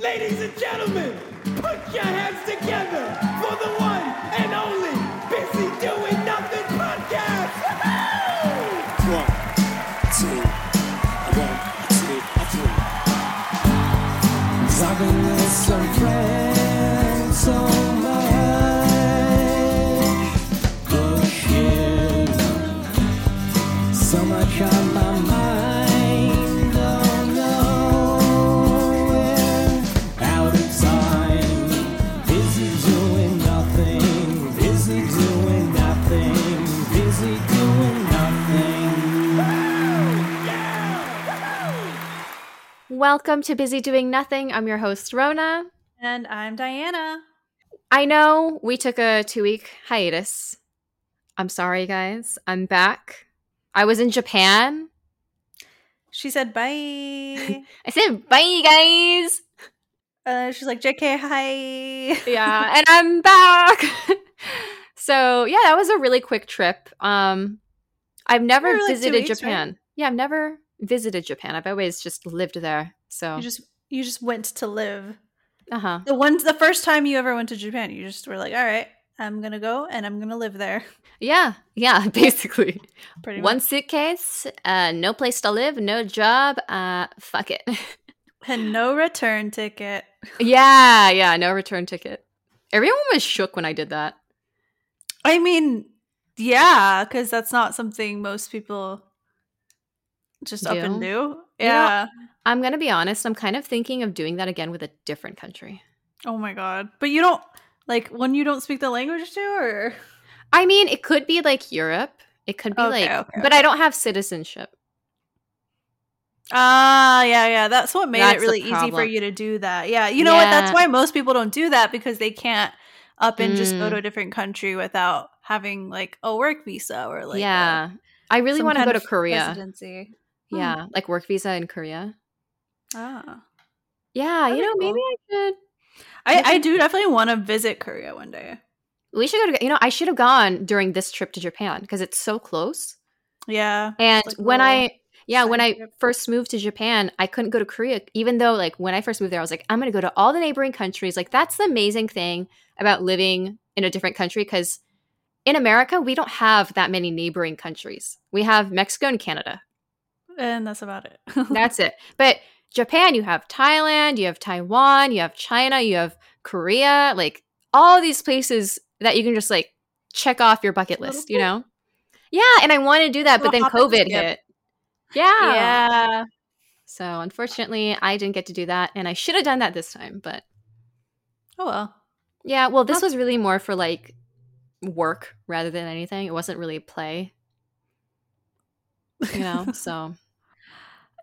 Ladies and gentlemen, put your hands together for the one Welcome to Busy Doing Nothing. I'm your host, Rona. And I'm Diana. I know we took a two week hiatus. I'm sorry, guys. I'm back. I was in Japan. She said bye. I said bye, guys. uh, she's like, JK, hi. Yeah, and I'm back. so, yeah, that was a really quick trip. Um, I've never were, like, visited weeks, Japan. Yeah, I've never visited Japan. I've always just lived there. So, You just you just went to live. uh huh. The one the first time you ever went to Japan, you just were like, all right, I'm gonna go and I'm gonna live there. Yeah, yeah, basically. Pretty One much. suitcase, uh, no place to live, no job. Uh, fuck it. And no return ticket. yeah, yeah, no return ticket. Everyone was shook when I did that. I mean, yeah, because that's not something most people just up and Do? do. You know- Yeah. I'm gonna be honest. I'm kind of thinking of doing that again with a different country. oh my god. But you don't like when you don't speak the language too, or I mean, it could be like Europe. It could be Okay, like, okay, but I don't have citizenship. Ah, yeah, yeah. That's what made That's it really easy for you to do that. Yeah. You know what? That's why most people don't do that because they can't up and just go Mm. to a different country without having like a work visa or like yeah, I really want to go to Korea. Residency. Yeah, like work visa in Korea. Ah. Yeah, you That'd be know, maybe. I should. I, I do definitely want to visit Korea one day. We should go to. You know, I should have gone during this trip to Japan because it's so close. Yeah. And like when I, yeah, when I trip. first moved to Japan, I couldn't go to Korea, even though, like, when I first moved there, I was like, I'm going to go to all the neighboring countries. Like, that's the amazing thing about living in a different country because in America, we don't have that many neighboring countries. We have Mexico and Canada. And that's about it. That's it. But Japan, you have Thailand, you have Taiwan, you have China, you have Korea, like all these places that you can just like check off your bucket list, you know? Yeah, and I wanted to do that, but then Little hop and COVID hit. Yeah. yeah. So unfortunately, I didn't get to do that, and I should have done that this time. But Oh well. yeah, well, this was really more for like work rather than anything. It wasn't really play, you know. so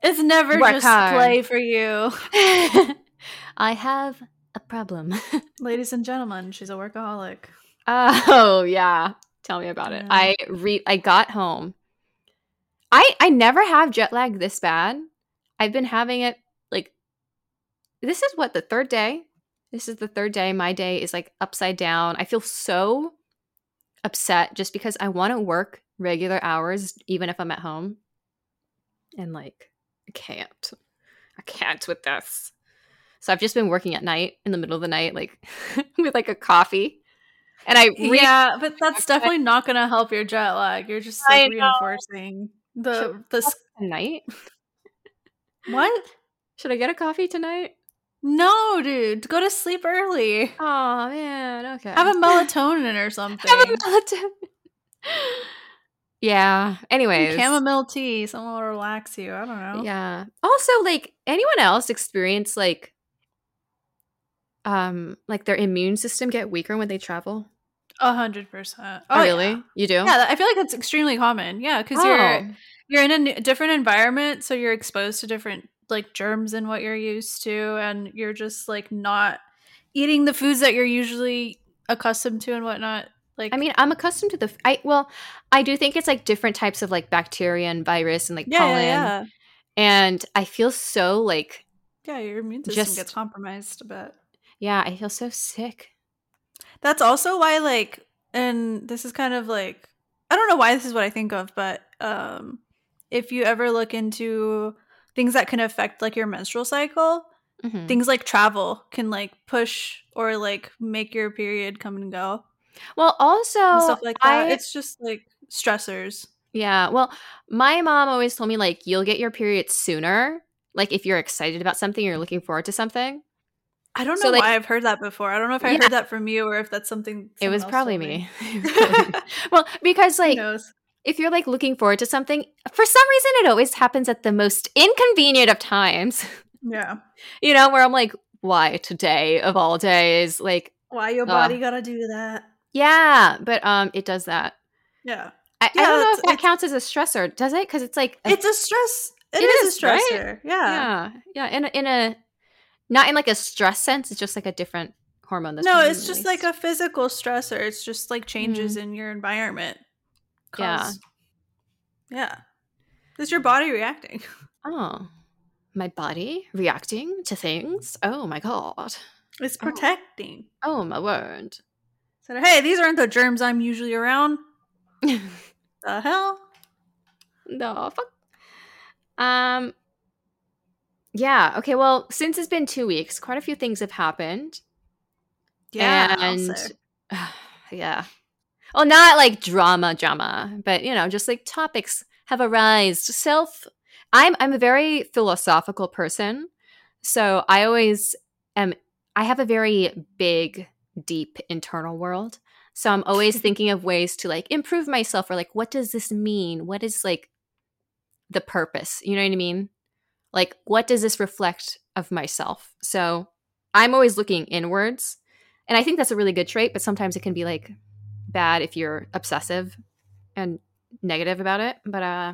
It's never Work just hard. play for you. I have a problem. Ladies and gentlemen, she's a workaholic. oh yeah, tell me about it. I re I got home. I I never have jet lag this bad. I've been having it like this is what the third day. This is the third day. My day is like upside down. I feel so upset just because I want to work regular hours even if I'm at home. And like I can't. I can't with this. So I've just been working at night in the middle of the night like with like a coffee. And I re- yeah, but that's definitely not going to help your jet lag. You're just like reinforcing the the s- tonight. what? Should I get a coffee tonight? No, dude, go to sleep early. Oh man, okay. Have a melatonin or something. Have a melatonin. Yeah. Anyways. chamomile tea. Someone will relax you. I don't know. Yeah. Also, like anyone else experience like um like their immune system get weaker when they travel? a hundred percent. Oh, really? Yeah. You do? Yeah, I feel like that's extremely common. Yeah, because Oh. you're you're in a different environment, so you're exposed to different like germs and what you're used to, and you're just like not eating the foods that you're usually accustomed to and whatnot. Like, I mean, I'm accustomed to the I well, I do think it's like different types of like bacteria and virus and like yeah, pollen. yeah, yeah, And I feel so like yeah. Your immune system Just- gets compromised a bit. yeah, I feel so sick. That's also why, like, and this is kind of like, I don't know why this is what I think of, but um, if you ever look into things that can affect like your menstrual cycle, Mhm. things like travel can like push or like make your period come and go Well, also and stuff like that. I- it's just like stressors. Yeah. Well, my mom always told me like you'll get your period sooner. Like if you're excited about something, you're looking forward to something. I don't know So, like- why I've heard that before. I don't know if I Yeah. heard that from you or if that's something. it was probably me. It was probably me. well, because like if you're like looking forward to something, for some reason it always happens at the most inconvenient of times. Yeah. you know, where I'm like, why today of all days? Like, Why your body gotta do that? Yeah, but um, it does that. Yeah. I, I don't know if that counts as a stressor, does it? Because it's like a It's a stress. It it is, is, a right? stressor. Yeah. yeah, yeah. In a, in a not in like a stress sense. It's just like a different hormone. That's No, it's just like a physical stressor. It's just like changes in your environment. Yeah. cause- Yeah. It's your body reacting. oh, my body reacting to things. Oh my god. It's Oh. protecting. Oh my word. So hey, these aren't the germs I'm usually around. The hell? No fuck. Um. Yeah. Okay. Well, since it's been two weeks, quite a few things have happened. Yeah. And say. yeah. Well, not like drama, drama, but you know, just like topics have arisen. Self. I'm I'm a very philosophical person, so I always am. I have a very big, deep internal world. So I'm always thinking of ways to like improve myself, or like, what does this mean? What is like the purpose? You know what I mean? Like, what does this reflect of myself? So I'm always looking inwards. And I think that's a really good trait, but sometimes it can be like bad if you're obsessive and negative about it. But uh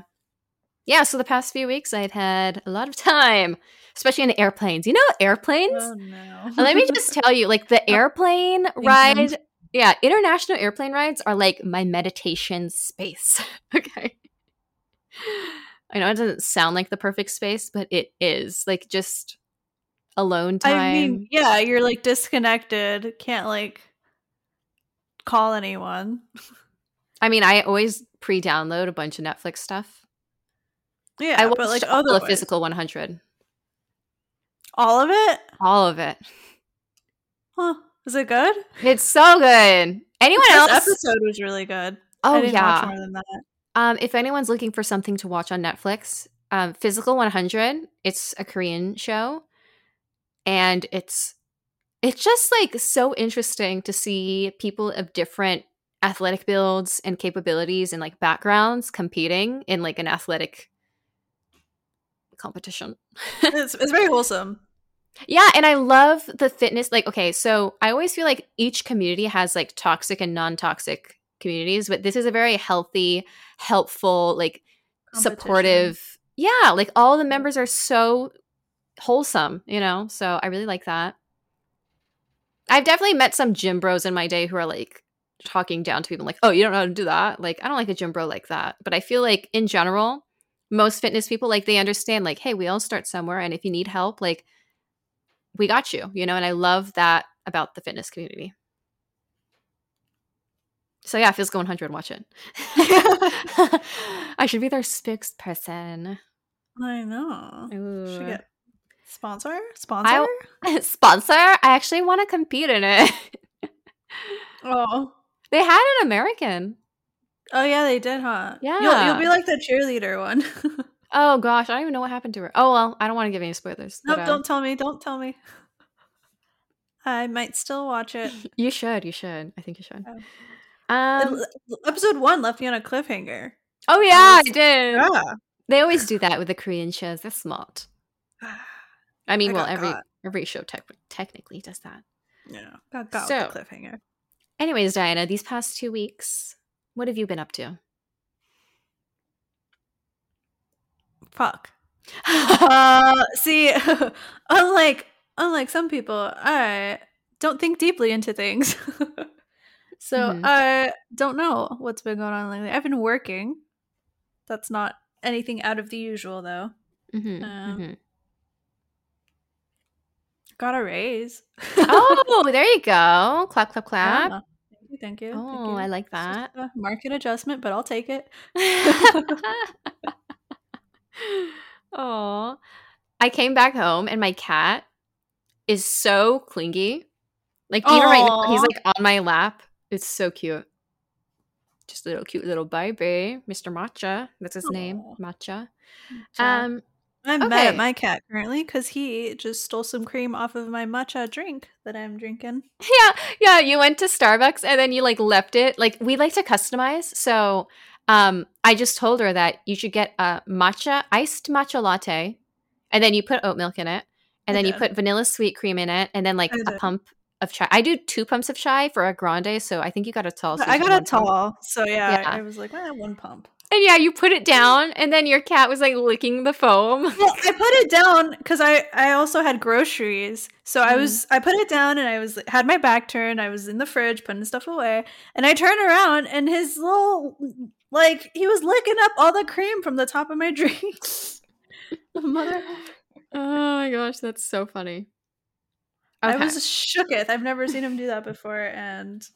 yeah, so the past few weeks I've had a lot of time, especially in airplanes. You know airplanes? Oh no. Uh, let me just tell you, like the oh. airplane mm-hmm. ride, yeah, international airplane rides are like my meditation space. okay. I know it doesn't sound like the perfect space, but it is. Like just alone time. I mean, yeah, you're like disconnected. Can't like call anyone. I mean, I always pre-download a bunch of Netflix stuff. Yeah, I but watched like all other of Physical 100, all of it. all of it. Huh? Is it good? It's so good. Anyone This else? episode was really good. oh I didn't yeah. watch more than that. Um, if anyone's looking for something to watch on Netflix, um, Physical 100, it's a Korean show, and it's it's just like so interesting to see people of different athletic builds and capabilities and like backgrounds competing in like an athletic competition. It's, it's very wholesome. Yeah, and I love the fitness. Like, okay, so I always feel like each community has like toxic and non-toxic communities, but this is a very healthy, helpful, like supportive. Yeah, like all the members are so wholesome, you know. So I really like that. I've definitely met some gym bros in my day who are like talking down to people like, "Oh, you don't know how to do that." Like, I don't like a gym bro like that. But I feel like in general, most fitness people like they understand like, "Hey, we all start somewhere and if you need help, like we got you," you know, and I love that about the fitness community. So yeah, Physical 100, watch it. I should be their spokesperson. I know. Ooh. Should get sponsor. Sponsor. Sponsor? I actually want to compete in it. oh. they had an American. Oh yeah, they did, huh? Yeah. You'll, you'll be like the cheerleader one. Oh gosh, I don't even know what happened to her. Oh well, I don't want to give any spoilers. no, uh, don't tell me. Don't tell me. I might still watch it. You should. You should. I think you should. Oh. Um. Episode one left me on a cliffhanger. Oh yeah, I was- did. Yeah. They always do that with the Korean shows. They're smart. I mean, I well, every got. every show tech technically does that. Yeah. Got got So- cliffhanger. Anyways, Diana, these past two weeks, what have you been up to? Fuck. uh, see, unlike unlike some people, I don't think deeply into things. so Mhm. I don't know what's been going on lately. I've been working. That's not anything out of the usual, though. Mm-hmm. Um, mhm. Got a raise. Oh, there you go. Clap, clap, clap. Thank you. You. thank Oh, you. I like that. market adjustment, but I'll take it. oh, I came back home and my cat is so clingy. Like even right now, he's like on my lap. It's so cute. Just a little cute little baby, Mr. Matcha. That's his name, Aw. Matcha. Um, I'm mad at my cat currently because he just stole some cream off of my matcha drink that I'm drinking. yeah, yeah. You went to Starbucks and then you like left it. Like we like to customize, so um, I just told her that you should get a matcha iced matcha latte, and then you put oat milk in it, and I then you put vanilla sweet cream in it, and then like a pump of chai. I do two pumps of chai for a grande, so I think you got a tall. so I got did a one pump. tall, so yeah, Yeah. I, was like, well, one pump. And yeah, you put it down, and then your cat was like licking the foam. Well, I put it down because I I also had groceries, so I Mhm. was I put it down and I was had my back turned. I was in the fridge putting stuff away, and I turned around and his little like he was licking up all the cream from the top of my drink. Mother, Oh my gosh, that's so funny. I Okay. was shooketh. I've never seen him do that before, and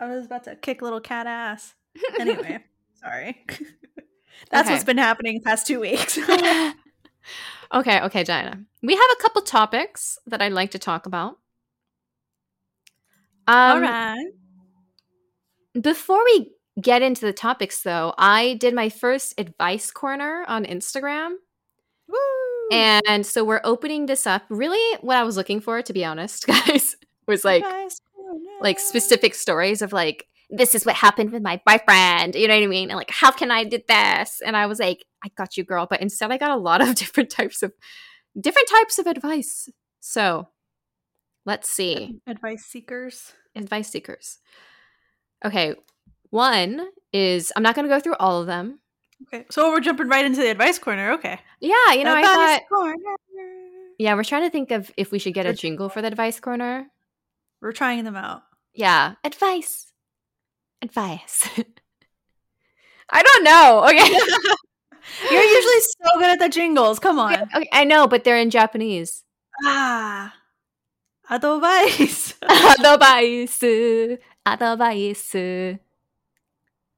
I was about to kick little cat ass. Anyway, sorry. That's Okay. what's been happening the past two weeks. okay, okay, Diana. We have a couple topics that I'd like to talk about. Um, all right. Before we get into the topics, though, I did my first advice corner on Instagram. Woo! And so we're opening this up. Really, what I was looking for, to be honest, guys, was like like specific stories of like this is what happened with my boyfriend. You know what I mean? And like how can I do this? And I was like, I got you, girl. But instead, I got a lot of different types of different types of advice. So let's see. advice seekers. advice seekers. Okay, one is I'm not going to go through all of them. Okay, so we're jumping right into the advice corner. Okay, Yeah, you know, I advice thought. corner. Yeah, we're trying to think of if we should get a jingle for the advice corner. We're trying them out. Yeah, advice, advice. I don't know. Okay, You're usually so good at the jingles. Come on. okay, I know, but they're in Japanese. Ah, advice. advice, advice,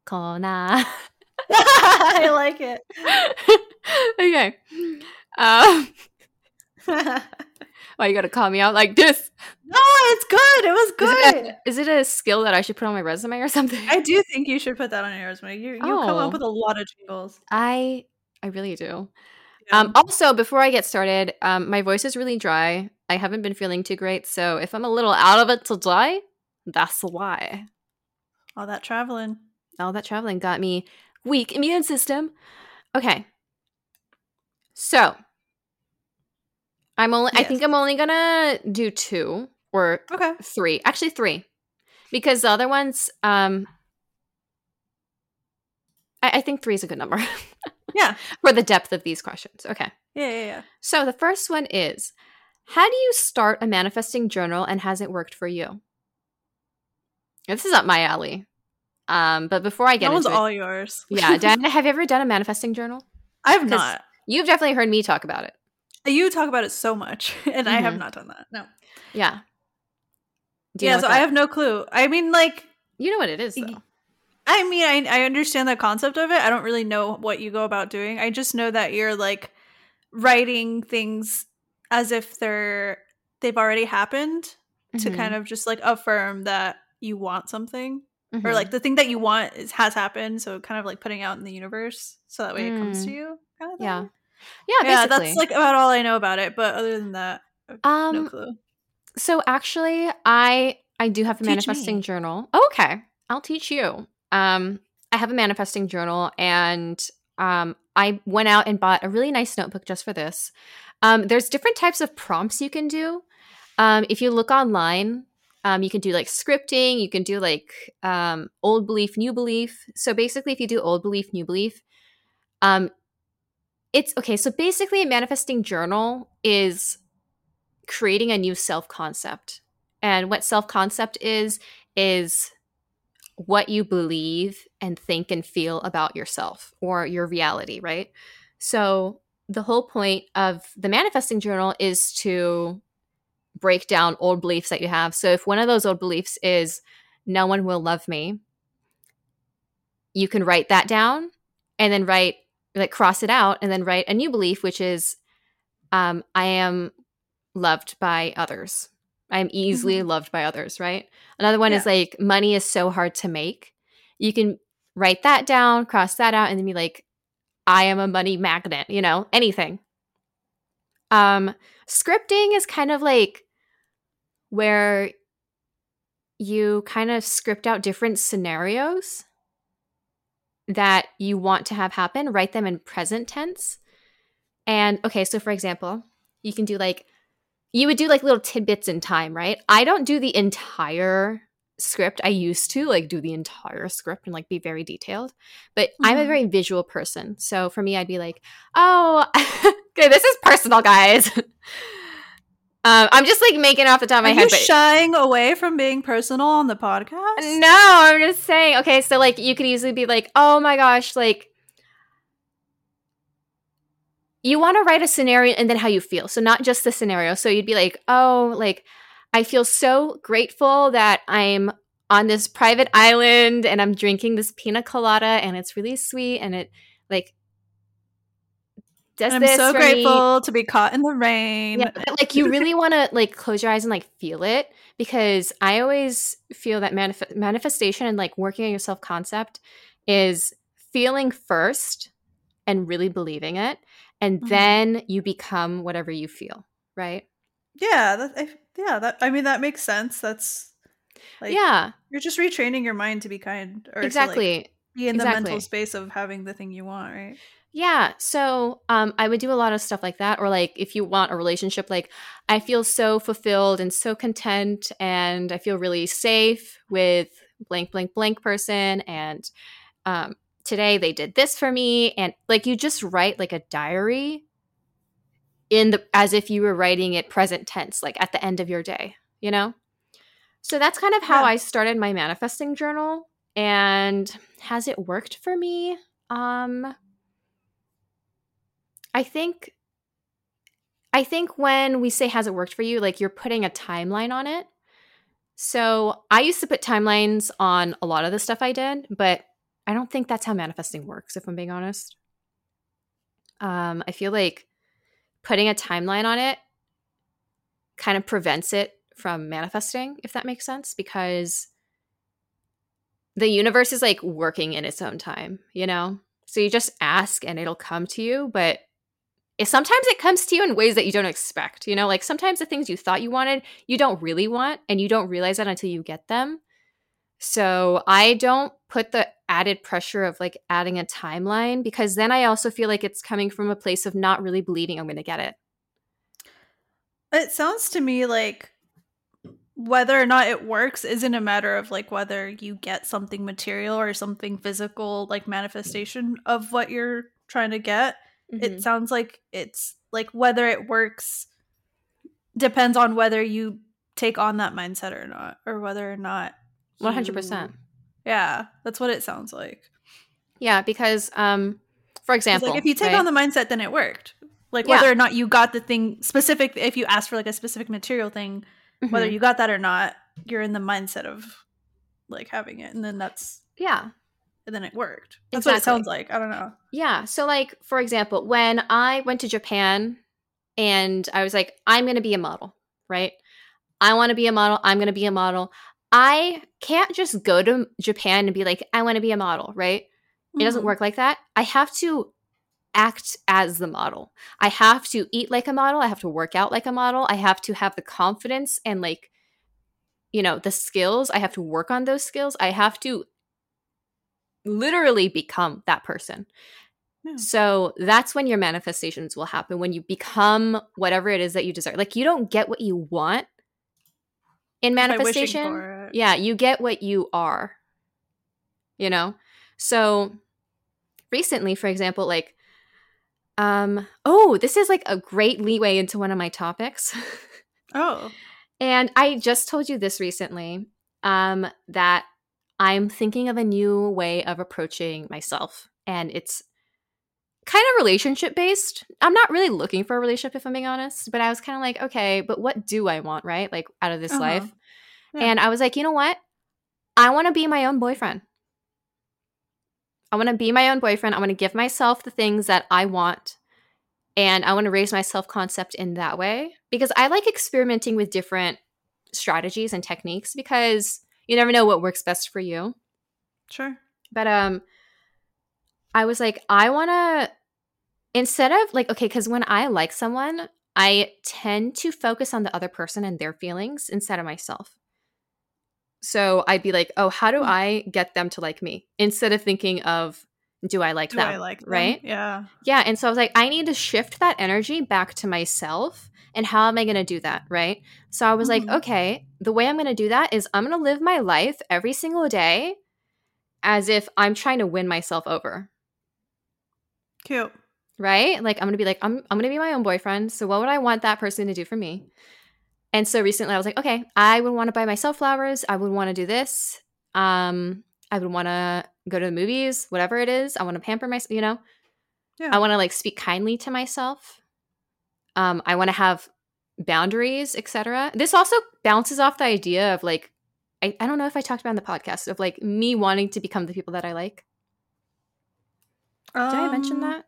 コーナー。I like it. okay. Um, why you gotta call me out like this? No, it's good. It was Is good. it, a, is it a skill that I should put on my resume or something? I do think you should put that on your resume. You you come Oh. up with a lot of jingles. I I really do. Yeah. Um, also, before I get started, um, my voice is really dry. I haven't been feeling too great, so if I'm a little out of it today, that's why. all that traveling. All that traveling got me weak immune system. Okay. So I'm only I think I'm only gonna do two or Okay. three. Actually three. Because the other ones, um I, I think three is a good number Yeah. for the depth of these questions. Okay. Yeah. Yeah. Yeah. So the first one is how do you start a manifesting journal and has it worked for you? This is up my alley. Um, but before I get That one's into it, all yours. yeah, Diana, have you ever done a manifesting journal? I've not. You've definitely heard me talk about it. You talk about it so much, and I have Mhm. not done that. No. Yeah. Yeah. So what I have no clue. I mean, like, you know what it is though. I mean, I I understand the concept of it. I don't really know what you go about doing. I just know that you're like writing things as if they're they've already happened Mm-hmm. to kind of just like affirm that you want something or Mhm. like the thing that you want is has happened. So kind of like putting out in the universe so that way it comes to you. Kind of thing. Mm. Yeah. Yeah, yeah. basically. That's like about all I know about it. But other than that, um no clue. So actually I I do have a Teach manifesting me. journal. Oh, okay. I'll teach you. Um I have a manifesting journal and um I went out and bought a really nice notebook just for this. Um there's different types of prompts you can do. Um if you look online, um you can do like scripting, you can do like um old belief, new belief. So basically if you do old belief, new belief, um it's okay, so basically a manifesting journal is creating a new self concept. And what self concept is, is what you believe and think and feel about yourself or your reality, right? So the whole point of the manifesting journal is to break down old beliefs that you have. So if one of those old beliefs is no one will love me, you can write that down and then write like cross it out and then write a new belief which is um, I am loved by others. I'm easily loved by others, right? Another one is like money is so hard to make. You can write that down, cross that out, and then be like, I am a money magnet, you know, anything. Um, scripting is kind of like where you kind of script out different scenarios that you want to have happen, write them in present tense. And okay, so for example, you can do like, you would do like little tidbits in time, right? I don't do the entire script. I used to like do the entire script and like be very detailed, but I'm a Mhm. very visual person. So for me, I'd be like, oh, okay, this is personal, guys. um, I'm just like making off the top of my Are head. you but- shying away from being personal on the podcast? no, I'm just saying. Okay, so like you could easily be like, oh my gosh, like you want to write a scenario and then how you feel. So not just the scenario. So you'd be like, oh, like I feel so grateful that I'm on this private island and I'm drinking this pina colada and it's really sweet and it like does I'm this so for me. grateful to be caught in the rain. Yeah, but like you really want to like close your eyes and like feel it because I always feel that manif- manifestation and like working on your self concept is feeling first and really believing it, and Mhm. then you become whatever you feel. Right? Yeah, that, I, yeah. That I mean, that makes sense. That's like yeah, you're just retraining your mind to be kind or to, like, exactly. be in the mental space of having the thing you want, right? Yeah. So um, I would do a lot of stuff like that. Or like if you want a relationship, like I feel so fulfilled and so content and I feel really safe with blank, blank, blank person. And um, today they did this for me. And like you just write like a diary in the as if you were writing it present tense, like at the end of your day, you know? So that's kind of how Yeah. I started my manifesting journal. And has it worked for me? Um I think I think when we say has it worked for you, like you're putting a timeline on it. So I used to put timelines on a lot of the stuff I did, but I don't think that's how manifesting works, if I'm being honest. Um, I feel like putting a timeline on it kind of prevents it from manifesting, if that makes sense, because the universe is like working in its own time, you know? So you just ask and it'll come to you, but it, sometimes it comes to you in ways that you don't expect, you know? Like sometimes the things you thought you wanted, you don't really want, and you don't realize that until you get them. So I don't put the added pressure of like adding a timeline because then I also feel like it's coming from a place of not really believing I'm going to get it. It sounds to me like whether or not it works isn't a matter of like whether you get something material or something physical, like manifestation of what you're trying to get. Mhm. It sounds like it's like whether it works depends on whether you take on that mindset or not, or whether or not. 100%. Yeah, that's what it sounds like. Yeah, because um for example, like if you take right? on the mindset, then it worked. Like Yeah. whether or not you got the thing specific, if you asked for like a specific material thing, whether Mhm. you got that or not, you're in the mindset of like having it, and then that's yeah. and then it worked. That's what it sounds like. I don't know. Yeah. So, like, for example, when I went to Japan and I was like, I'm going to be a model, right? I want to be a model. I'm going to be a model. I can't just go to Japan and be like, I want to be a model, right? It doesn't Mhm. work like that. I have to act as the model. I have to eat like a model. I have to work out like a model. I have to have the confidence and, like, you know, the skills. I have to work on those skills. I have to literally become that person. Yeah. So that's when your manifestations will happen when you become whatever it is that you desire. Like you don't get what you want in manifestation. Yeah, you get what you are. You know? So recently, for example, like um oh, this is like a great leeway into one of my topics. Oh, And I just told you this recently um, that I'm thinking of a new way of approaching myself. And it's kind of relationship based. I'm not really looking for a relationship, if I'm being honest, but I was kind of like, okay, but what do I want, right? Like out of this Uh-huh. life. Yeah. And I was like, you know what? I want to be my own boyfriend. I want to be my own boyfriend. I want to give myself the things that I want. And I want to raise my self concept in that way because I like experimenting with different strategies and techniques because you never know what works best for you. Sure. But um I was like I want to instead of like okay cuz when I like someone, I tend to focus on the other person and their feelings instead of myself. So I'd be like, "Oh, how do Hmm. I get them to like me?" instead of thinking of do I like Do them? I like them? right? Yeah. Yeah, and so I was like, I need to shift that energy back to myself. And how am I going to do that? Right. So I was Mhm. like, okay, the way I'm going to do that is I'm going to live my life every single day as if I'm trying to win myself over. Cute. Right. Like I'm going to be like, I'm, I'm going to be my own boyfriend. So what would I want that person to do for me? And so recently I was like, okay, I would want to buy myself flowers. I would want to do this. Um, I would want to go to the movies, whatever it is. I want to pamper myself, you know? Yeah. I want to like speak kindly to myself. Um, I want to have boundaries, etc. This also bounces off the idea of like, I, I don't know if I talked about in the podcast of like me wanting to become the people that I like. Did I mention Um, that?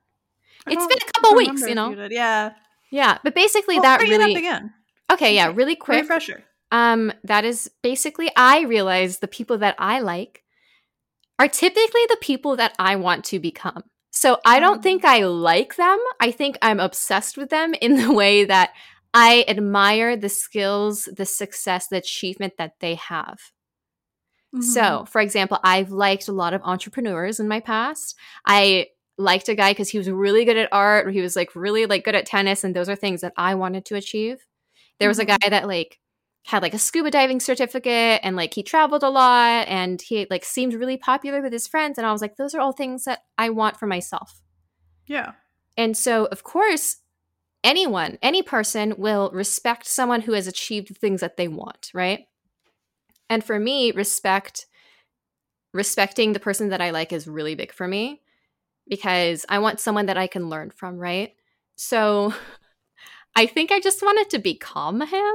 It's been a couple weeks, you know. did. Yeah. Yeah, but basically Well, that bring it up really again. okay. Yeah, really quick. Refresher. Um, that is basically I realize the people that I like are typically the people that I want to become. So I don't Mm. think I like them. I think I'm obsessed with them in the way that I admire the skills, the success, the achievement that they have. Mm-hmm. So, for example, I've liked a lot of entrepreneurs in my past. I liked a guy because he was really good at art, or he was like really like good at tennis, and those are things that I wanted to achieve. There was a Mhm. guy that like had like a scuba diving certificate and like he traveled a lot and he like seemed really popular with his friends and I was like those are all things that I want for myself. yeah. And so, of course, anyone, any person will respect someone who has achieved the things that they want, right? And for me, respect respecting the person that I like is really big for me because I want someone that I can learn from, right? So I think I just wanted to become him.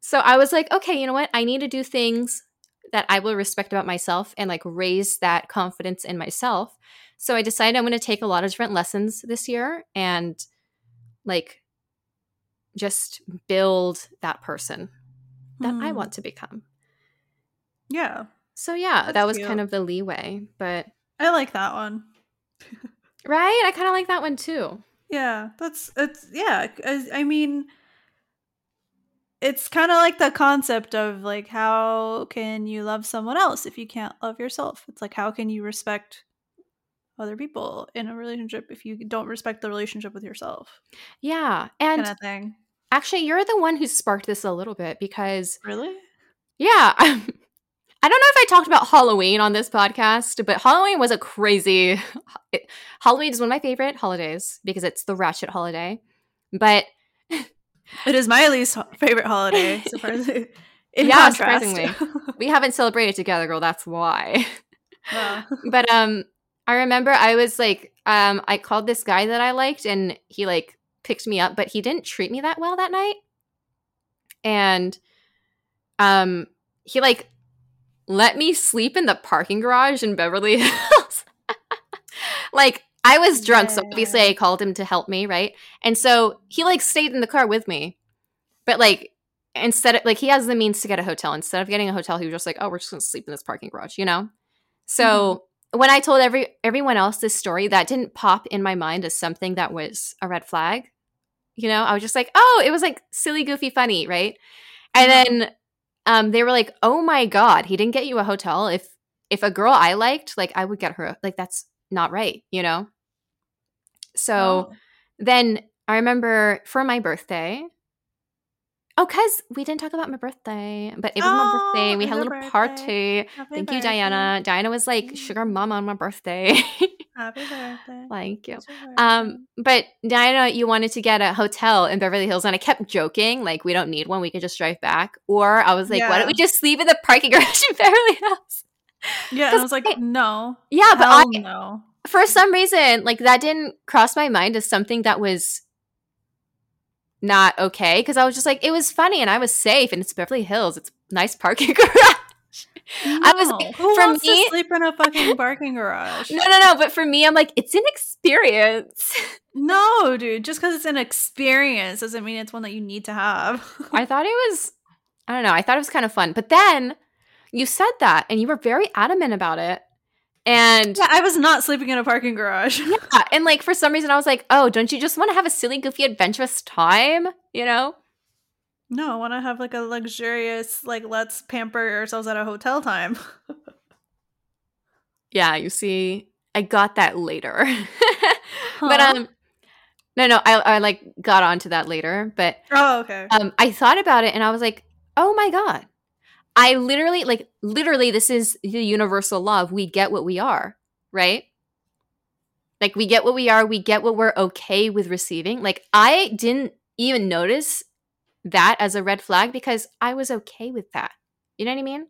So I was like, okay, you know what? I need to do things that I will respect about myself and like raise that confidence in myself. So I decided I'm going to take a lot of different lessons this year and like just build that person that I Hmm. want to become. Yeah. So yeah, that was cute. kind of the leeway, but I like that one. Right, I kind of like that one too. Yeah, that's it's yeah. I, I mean, it's kind of like the concept of like how can you love someone else if you can't love yourself? It's like how can you respect other people in a relationship if you don't respect the relationship with yourself? Yeah, and Kind of thing. actually, you're the one who sparked this a little bit because Really? yeah. I don't know if I talked about Halloween on this podcast, but Halloween was a crazy. It, Halloween is one of my favorite holidays because it's the ratchet holiday. But It is my least favorite holiday. Surprisingly. In Yeah, contrast. surprisingly. we haven't celebrated together, girl. That's why. But um, I remember I was like, um, I called this guy that I liked, and he like picked me up, but he didn't treat me that well that night. And um, he like let me sleep in the parking garage in Beverly Hills. like I was drunk, so obviously I called him to help me, right? And so he like stayed in the car with me, but like instead of like he has the means to get a hotel. Instead of getting a hotel, he was just like, "Oh, we're just gonna sleep in this parking garage," you know. So mm-hmm. when I told every everyone else this story, that didn't pop in my mind as something that was a red flag. You know, I was just like, "Oh, it was like silly, goofy, funny," right? And mm-hmm. then um, they were like, "Oh my god, he didn't get you a hotel. If if a girl I liked, like I would get her. Like that's not right, you know." So Oh. then I remember for my birthday. Oh, cause we didn't talk about my birthday, but it was my Oh, birthday. We had a little birthday. party. Happy Thank you. Diana. Diana was like sugar mama on my birthday. Happy birthday. Thank you. It's your Um, but Diana, you wanted to get a hotel in Beverly Hills, and I kept joking, like, we don't need one, we can just drive back. Or I was like, why don't we just sleep in the parking garage in Beverly Hills? Yeah, I was like, I- no. Yeah, but I, no. for some reason, like, that didn't cross my mind as something that was not okay. Cause I was just like, it was funny and I was safe, and it's Beverly Hills, it's nice parking garage. I was No. like, who for wants me- to sleep in a fucking parking garage? No, no, no. But for me, I'm like, it's an experience. No, dude. Just because it's an experience doesn't mean it's one that you need to have. I thought it was, I don't know. I thought it was kind of fun. But then you said that and you were very adamant about it. And yeah, I was not sleeping in a parking garage. yeah, and like for some reason, I was like, oh, don't you just want to have a silly, goofy, adventurous time? You know? No, I want to have like a luxurious, like let's pamper ourselves at a hotel time. Yeah, you see, I got that later. But um, no, no, I, I like got onto that later. But oh, okay. um, I thought about it and I was like, oh my god, I literally like literally this is the universal law of we get what we are, right? Like we get what we are, we get what we're okay with receiving. Like I didn't even notice that as a red flag because I was okay with that. You know what I mean?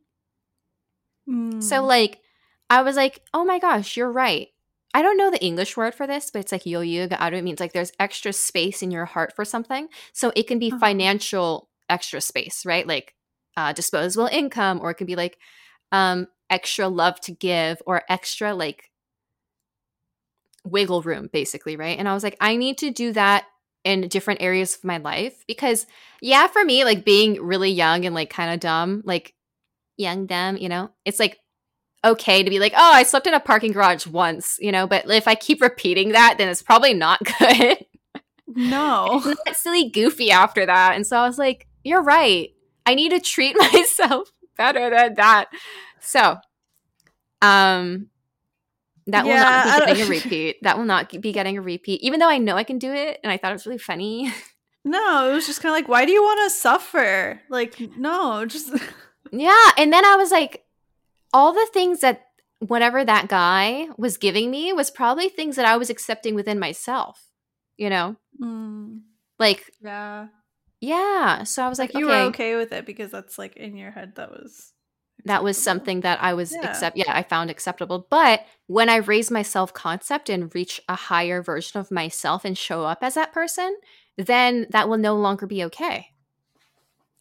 Mm. So like I was like, "Oh my gosh, you're right." I don't know the English word for this, but it's like yoyuga aru. It means like there's extra space in your heart for something. So it can be Uh-huh. financial extra space, right? Like uh, disposable income, or it can be like um, extra love to give, or extra like wiggle room, basically, right? And I was like, I need to do that in different areas of my life because, yeah, for me, like being really young and like kind of dumb, like young dumb, you know, it's like okay to be like, oh, I slept in a parking garage once, you know, but if I keep repeating that, then it's probably not good. no. It's silly goofy after that. And so I was like, you're right. I need to treat myself better than that. So, um, that will Yeah, I not be getting a repeat. That will not be getting a repeat, even though I know I can do it. And I thought it was really funny. No, it was just kind of like, why do you want to suffer? Like, no, just yeah. And then I was like, all the things that whatever that guy was giving me was probably things that I was accepting within myself, you know? Mm, Like, yeah. yeah. So I was like, Like, you okay, were okay with it because that's like in your head that was that was something that I was Yeah. accept yeah, I found acceptable. But when I raise my self-concept and reach a higher version of myself and show up as that person, then that will no longer be okay.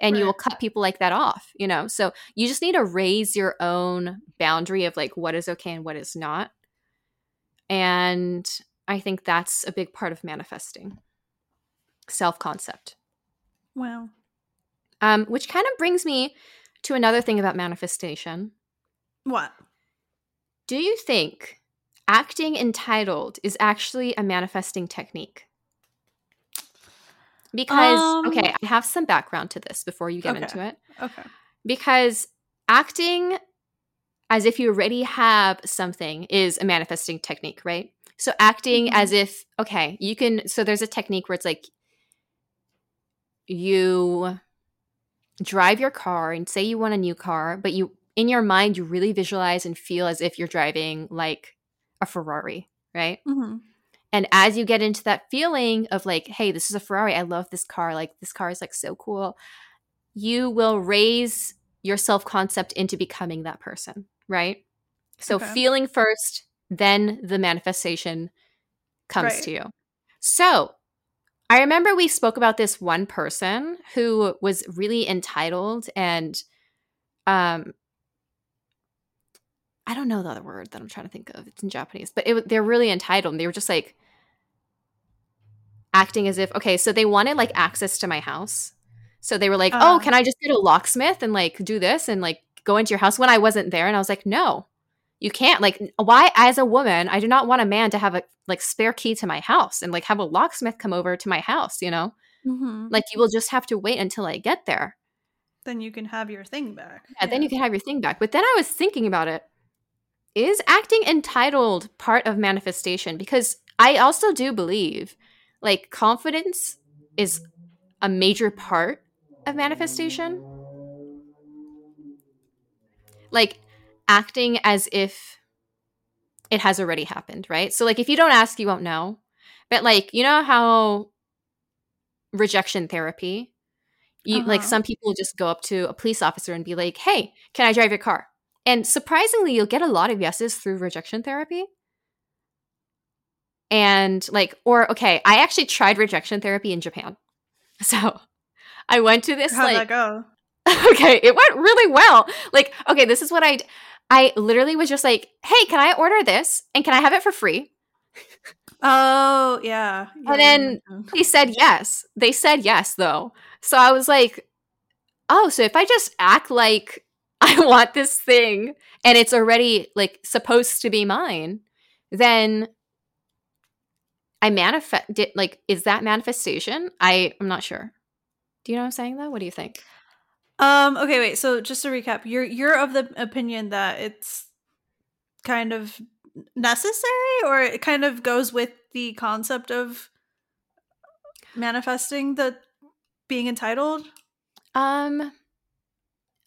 And you will cut people like that off, you know? So you just need to raise your own boundary of like what is okay and what is not. And I think that's a big part of manifesting self-concept. Wow. Um, which kind of brings me to another thing about manifestation. What? Do you think acting entitled is actually a manifesting technique? Because, Um, okay, I have some background to this before you get Okay. into it. Okay. Because acting as if you already have something is a manifesting technique, right? So acting Mhm. as if, okay, you can, so there's a technique where it's like you drive your car and say you want a new car, but you, in your mind, you really visualize and feel as if you're driving like a Ferrari, right? hmm And as you get into that feeling of like, hey, this is a Ferrari. I love this car. Like, this car is like so cool. You will raise your self concept into becoming that person, right? So, Okay. feeling first, then the manifestation comes Right. to you. So, I remember we spoke about this one person who was really entitled and, um, I don't know the other word that I'm trying to think of. It's in Japanese, but it, they're really entitled. And they were just like acting as if okay, so they wanted like access to my house. So they were like, "Oh, Uh. can I just get a locksmith and like do this and like go into your house?" When I wasn't there, and I was like, "No, you can't." Like, why? As a woman, I do not want a man to have a like spare key to my house and like have a locksmith come over to my house. You know, hmm like you will just have to wait until I get there. Then you can have your thing back. Yeah, then you can have your thing back. But then I was thinking about it. Is acting entitled part of manifestation? Because I also do believe like confidence is a major part of manifestation. Like acting as if it has already happened, right? So like if you don't ask, you won't know. But like, you know how rejection therapy you like Uh-huh. some people just go up to a police officer and be like, "Hey, can I drive your car?" And surprisingly, you'll get a lot of yeses through rejection therapy. And like, or okay, I actually tried rejection therapy in Japan. So I went to this How'd like that go? okay, it went really well. Like, okay, this is what I I literally was just like, "Hey, can I order this and can I have it for free?" Oh yeah. yeah And then. They said yes. They said yes though. So I was like, "Oh, so if I just act like I want this thing and it's already like supposed to be mine, then I manifest did like is that manifestation? I I'm not sure. Do you know what I'm saying though? What do you think? Um. Okay. Wait. So just to recap, you're you're of the opinion that it's kind of necessary, or it kind of goes with the concept of manifesting the being entitled. Um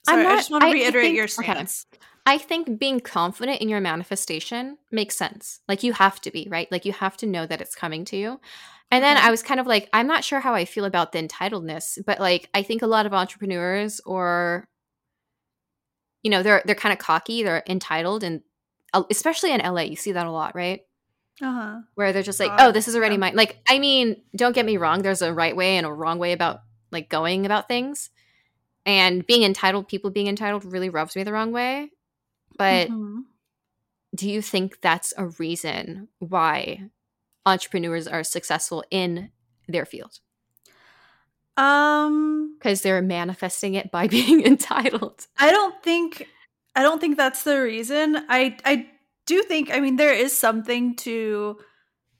Sorry, I not- just want to I- I reiterate think- your okay. stance. I think being confident in your manifestation makes sense. Like you have to be, right? Like you have to know that it's coming to you. And then I was kind of like, I'm not sure how I feel about the entitledness, but like I think a lot of entrepreneurs or you know, they're they're kind of cocky, they're entitled and uh, especially in LA, you see that a lot, right? Uh huh. Where they're just like, "Oh, this is already Yeah. mine." Like, I mean, don't get me wrong, there's a right way and a wrong way about like going about things. And being entitled, people being entitled really rubs me the wrong way. But Mhm. do you think that's a reason why entrepreneurs are successful in their field um, because they're manifesting it by being entitled I don't think I don't think that's the reason. I I do think I mean there is something to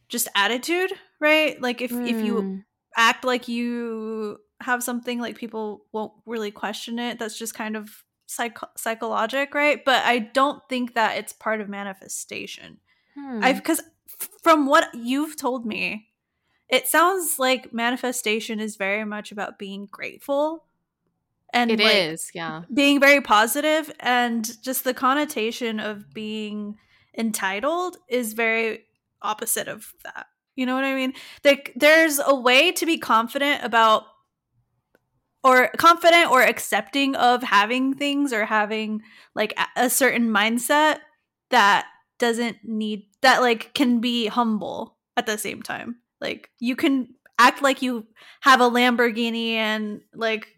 just attitude, right? Like if if you Mm, act like you have something like people won't really question it that's just kind of psych- psychologic right but i don't think that it's part of manifestation hmm. i because from what you've told me it sounds like manifestation is very much about being grateful and It like, is, yeah. being very positive and just the connotation of being entitled is very opposite of that. You know what i mean? Like there's a way to be confident about or confident or accepting of having things or having like a- a certain mindset that doesn't need that like can be humble at the same time. Like you can act like you have a lamborghini and like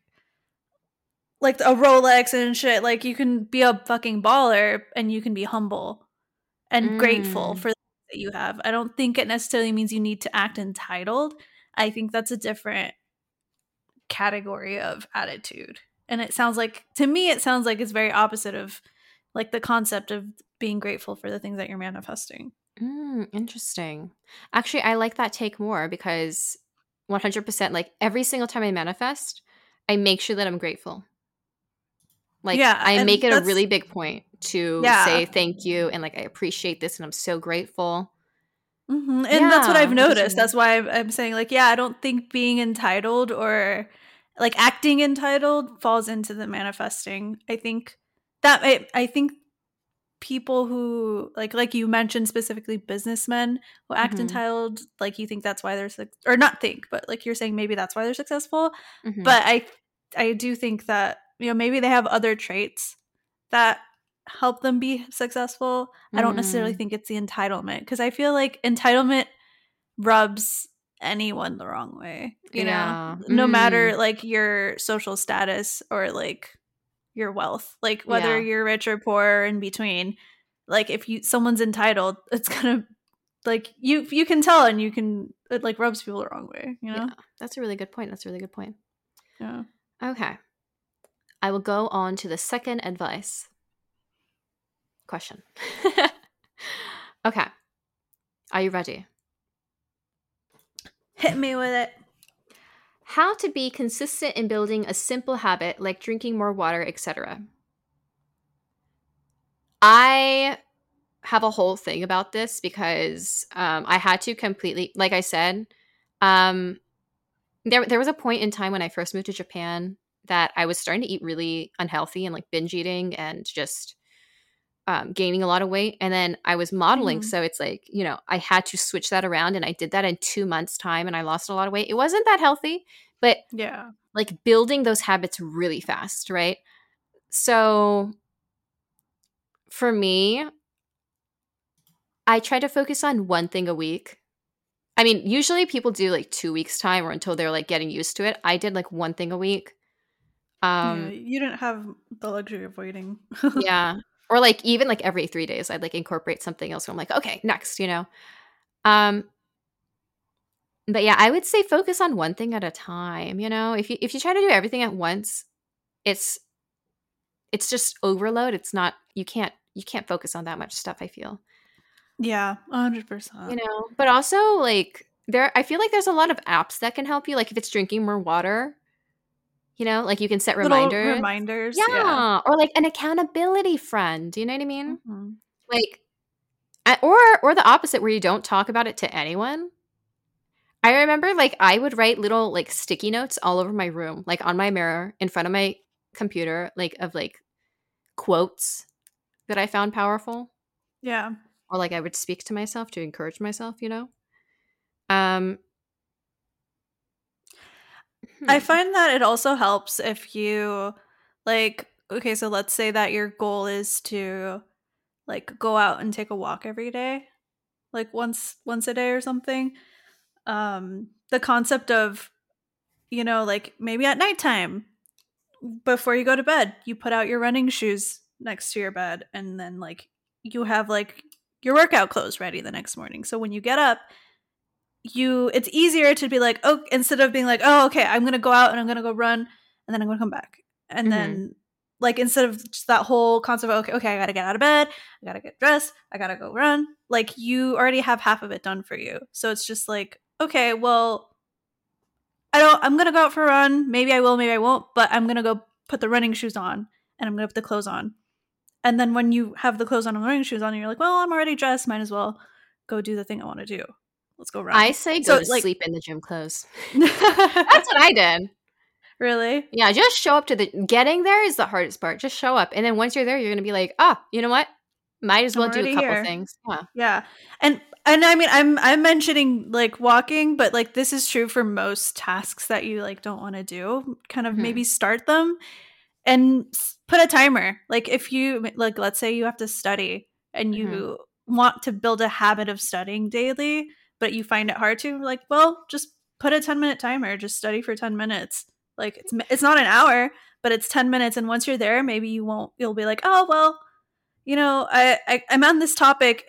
like a rolex and shit. Like you can be a fucking baller and you can be humble and grateful Mm. for the that you have. I don't think it necessarily means you need to act entitled. I think that's a different category of attitude. And it sounds like to me it sounds like it's very opposite of like the concept of being grateful for the things that you're manifesting Mm, interesting actually i like that take more because 100% like every single time i manifest i make sure that i'm grateful like Yeah, i make it a really big point to Yeah. say thank you and like i appreciate this and i'm so grateful hmm And that's what I've noticed. That's why I'm, I'm saying, like, yeah, I don't think being entitled or like acting entitled falls into the manifesting. I think that I, I think people who like like you mentioned specifically businessmen who act Mhm. entitled, like you think that's why they're or not think, but like you're saying maybe that's why they're successful. Mhm. But I I do think that you know maybe they have other traits that help them be successful. I don't necessarily Mm. think it's the entitlement because I feel like entitlement rubs anyone the wrong way. You Yeah. know, no matter Mm. like your social status or like your wealth, like whether Yeah. you're rich or poor or in between. Like if you someone's entitled, it's gonna like you you can tell and you can it like rubs people the wrong way. You know. Yeah, that's a really good point. That's a really good point. Yeah. Okay. I will go on to the second advice question. okay. Are you ready? Hit me with it. How to be consistent in building a simple habit like drinking more water, etc. I have a whole thing about this because um, I had to completely, like I said, um, there there was a point in time when I first moved to Japan that I was starting to eat really unhealthy and like binge eating and just um, gaining a lot of weight. And then I was modeling, Mhm. so it's like you know I had to switch that around, and I did that in two months' time, and I lost a lot of weight. It wasn't that healthy, but Yeah. like building those habits really fast, right? So for me, I try to focus on one thing a week. I mean, usually people do like two weeks time or until they're like getting used to it. I did like one thing a week. Um, yeah, you didn't have the luxury of waiting. yeah or like even like every three days i'd like incorporate something else i'm like okay next you know um but yeah i would say focus on one thing at a time you know if you if you try to do everything at once it's it's just overload it's not you can't you can't focus on that much stuff i feel yeah, hundred percent. you know but also like there i feel like there's a lot of apps that can help you like if it's drinking more water you know like you can set Little reminders reminders. yeah. or like an accountability friend you know what i mean Mhm. like or or the opposite where you don't talk about it to anyone i remember like i would write little like sticky notes all over my room like on my mirror in front of my computer like of like quotes that i found powerful Yeah. or like i would speak to myself to encourage myself you know um I hmm, find that it also helps if you like okay, so let's say that your goal is to like go out and take a walk every day, like once once a day or something. Um the concept of you know, like maybe at nighttime before you go to bed, you put out your running shoes next to your bed and then like you have like your workout clothes ready the next morning. So when you get up, you it's easier to be like, oh, instead of being like, oh, okay, I'm gonna go out and I'm gonna go run and then I'm gonna come back. And Mhm. then like instead of just that whole concept of okay, okay, I gotta get out of bed, I gotta get dressed, I gotta go run, like you already have half of it done for you. So it's just like, okay, well, I don't I'm gonna go out for a run. Maybe I will, maybe I won't, but I'm gonna go put the running shoes on and I'm gonna put the clothes on. And then when you have the clothes on and the running shoes on, you're like, well, I'm already dressed, might as well go do the thing I want to do. Let's go run. i say go So, to like- sleep in the gym clothes that's what i did really? Yeah, just show up to the getting there is the hardest part. Just show up. And then once you're there, you're gonna be like, ah, you know what? Might as well do a couple here." things. Yeah. Yeah. And and I mean I'm I'm mentioning like walking, but like this is true for most tasks that you like don't want to do. Kind of Mhm. maybe start them and put a timer. Like if you like let's say you have to study and you want to build a habit of studying daily, but you find it hard to, like, well, just put a 10 minute timer, just study for 10 minutes. Like it's it's not an hour, but it's 10 minutes and once you're there, maybe you won't you'll be like, "Oh, well, you know, I, I I'm on this topic,